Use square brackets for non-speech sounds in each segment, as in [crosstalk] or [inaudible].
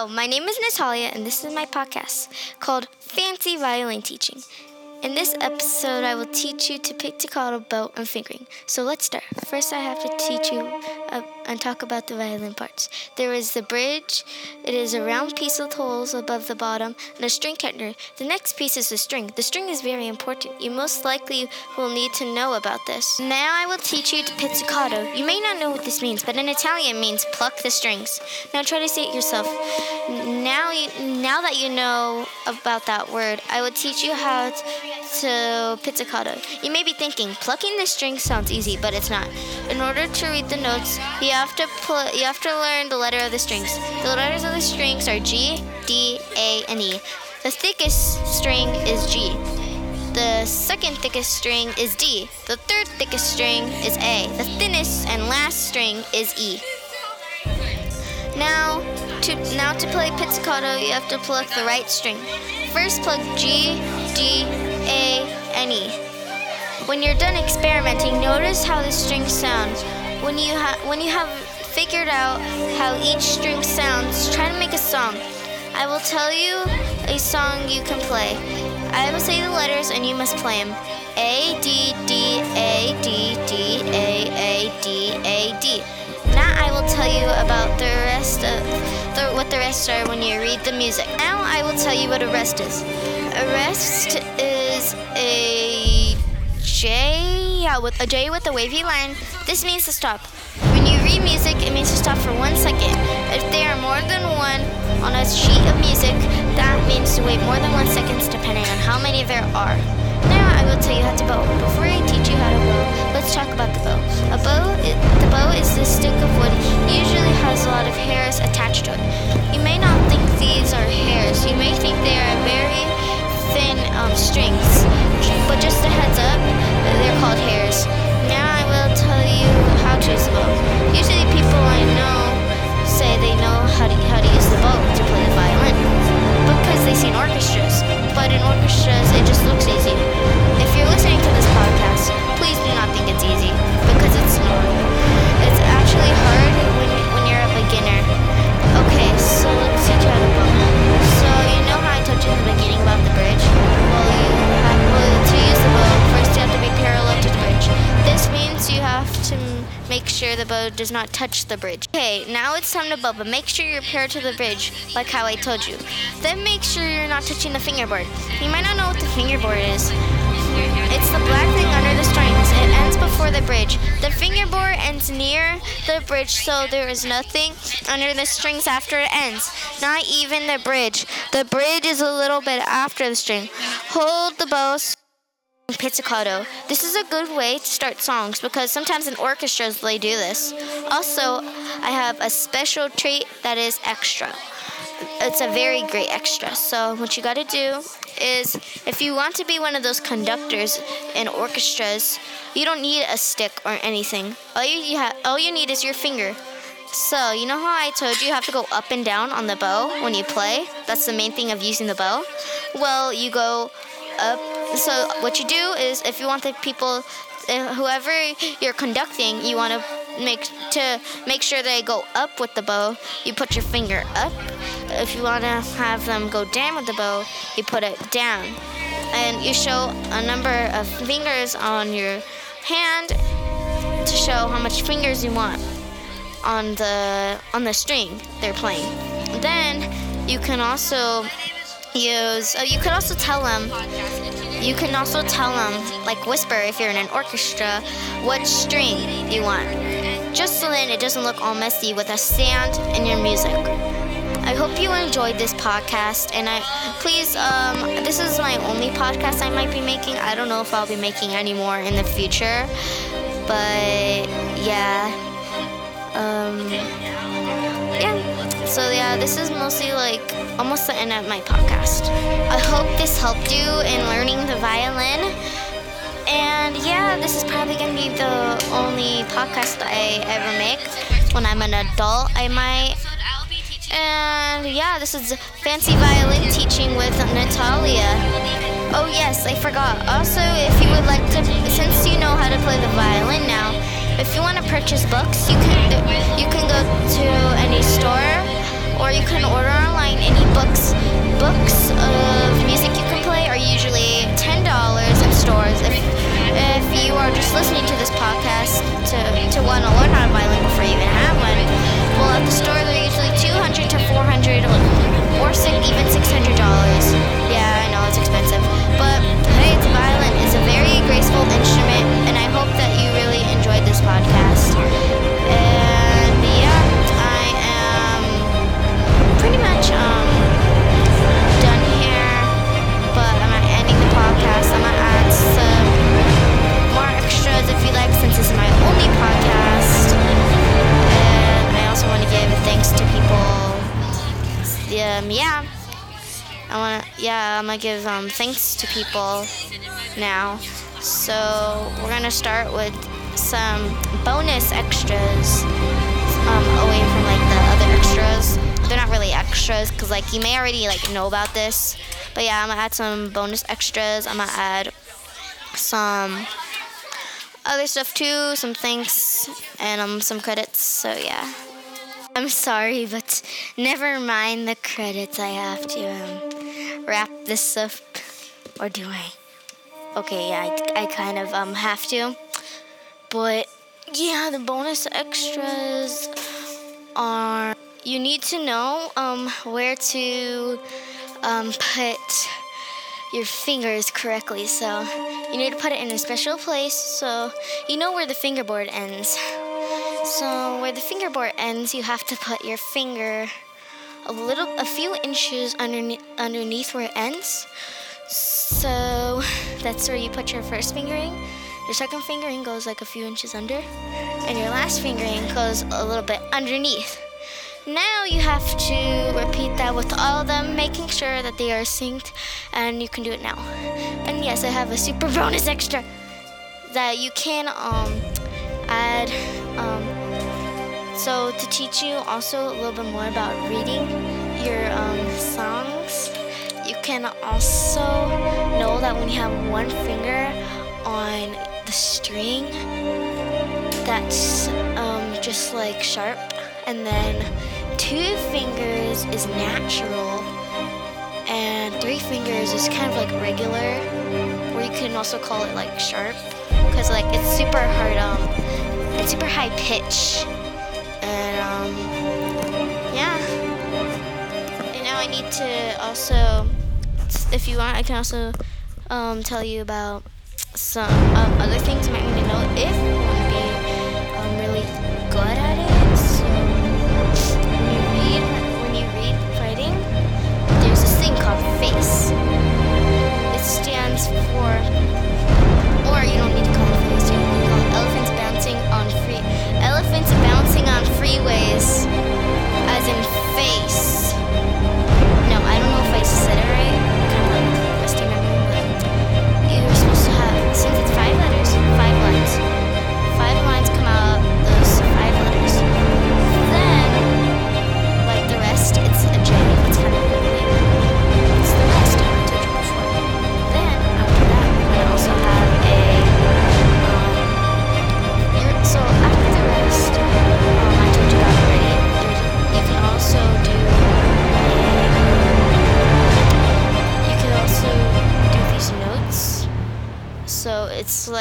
Hello, my name is Natalia, and this is my podcast called Fancy Violin Teaching. In this episode, I will teach you to pick, to call pizzicato, bow, and fingering. So let's start. First, I have to teach you uh, and talk about the violin parts. There is the bridge. It is a round piece with holes above the bottom and a string ketner. The next piece is the string. The string is very important. You most likely will need to know about this. Now I will teach you to pizzicato. You may not know what this means, but in Italian it means pluck the strings. Now try to say it yourself. Now, you, now that you know about that word, I will teach you how to to pizzicato. You may be thinking, plucking the strings sounds easy, but it's not. In order to read the notes, you have to pl- you have to learn the letter of the strings. The letters of the strings are G, D, A, and E. The thickest string is G. The second thickest string is D. The third thickest string is A. The thinnest and last string is E. Now, to now to play pizzicato, you have to pluck the right string. First, pluck G, D, A, and E. When you're done experimenting, notice how the strings sound. When you have when you have figured out how each string sounds, try to make a song. I will tell you a song you can play. I will say the letters and you must play them. A D D A D D A A D A D. Now I will tell you about the rest of the, what the rest are when you read the music. Now I will tell you what a rest is. A rest is a J, yeah, with a J with a wavy line. This means to stop. When you read music, it means to stop for one second. If there are more than one on a sheet of music, that means to wait more than one seconds, depending on how many there are. Now I will tell you how to bow. Before does not touch the bridge. Okay, now it's time to bow, but make sure you're paired to the bridge, like how I told you. Then make sure you're not touching the fingerboard. You might not know what the fingerboard is. It's the black thing under the strings. It ends before the bridge. The fingerboard ends near the bridge, so there is nothing under the strings after it ends. Not even the bridge. The bridge is a little bit after the string. Hold the bow pizzicato. This is a good way to start songs because sometimes in orchestras they do this. Also, I have a special treat that is extra. It's a very great extra. So, what you got to do is if you want to be one of those conductors in orchestras, you don't need a stick or anything. All you, have all you need is your finger. So, you know how I told you you have to go up and down on the bow when you play? That's the main thing of using the bow. Well, you go up so what you do is if you want the people uh, whoever you're conducting you want to make to make sure they go up with the bow you put your finger up. If you want to have them go down with the bow you put it down. And you show a number of fingers on your hand to show how much fingers you want on the on the string they're playing. Then you can also use oh you can also tell them you can also tell them like whisper if you're in an orchestra what string you want. Just so then it doesn't look all messy with a sand in your music. I hope you enjoyed this podcast and i please um, this is my only podcast i might be making. I don't know if i'll be making any more in the future but yeah. Um, yeah. So yeah this is mostly like almost the end of my podcast. I hope this helped you in learning the violin. And yeah this is probably gonna be the only podcast i ever make. When i'm an adult i might. And yeah this is fancy violin teaching with natalia. Oh yes i forgot. Also if you would like to since you know how to play the violin now if you want to purchase books you can you can go to any store or you can order books of music you can play are usually $10 at stores. If, if you are just listening to this podcast to, to want to learn how to violin before you even have one, well, at the store they're usually 200 to 400 or even $600. I'm gonna give um, thanks to people now. So we're gonna start with some bonus extras um, away from like the other extras. They're not really extras because like you may already like know about this, but yeah, I'm gonna add some bonus extras. I'm gonna add some other stuff too, some thanks and um some credits. So yeah. I'm sorry, but never mind the credits. I have to um, wrap this up, or do I? Okay, yeah, I, I kind of um have to, but yeah, the bonus extras are you need to know um where to um put your fingers correctly. So you need to put it in a special place so you know where the fingerboard ends. So where the fingerboard ends, you have to put your finger a little, a few inches underneath, underneath where it ends. So [laughs] that's where you put your first fingering. Your second fingering goes like a few inches under, and your last fingering goes a little bit underneath. Now you have to repeat that with all of them, making sure that they are synced, and you can do it now. And yes, I have a super [laughs] bonus extra that you can um, add. Um, so to teach you also a little bit more about reading your um, songs, you can also know that when you have one finger on the string, that's um, just like sharp, and then two fingers is natural, and three fingers is kind of like regular, or you can also call it like sharp, because like it's super hard, um, it's super high pitch, need to also, if you want, I can also um, tell you about some um, other things you might need to know if you want to be um, really good at it. So when you read, when you read writing, there's this thing called face. It stands for,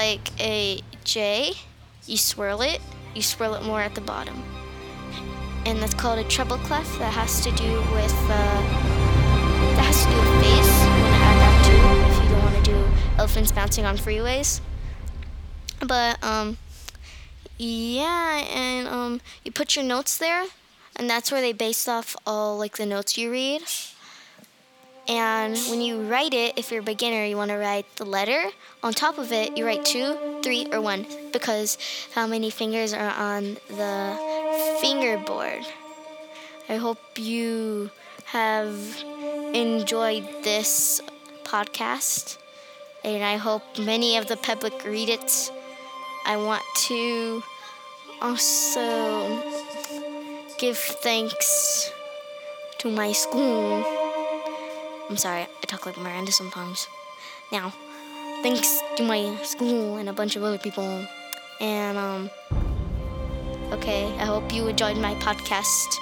like a J, you swirl it, you swirl it more at the bottom. And that's called a treble clef that has to do with uh, that has to do with bass. You want to add that too if you don't want to do elephants bouncing on freeways. But um yeah, and um you put your notes there and that's where they base off all like the notes you read. And when you write it, if you're a beginner, you want to write the letter. On top of it, you write two, three, or one because how many fingers are on the fingerboard. I hope you have enjoyed this podcast, and I hope many of the public read it. I want to also give thanks to my school. I'm sorry, I talk like Miranda sometimes. Now, thanks to my school and a bunch of other people. And, um, okay, I hope you enjoyed my podcast.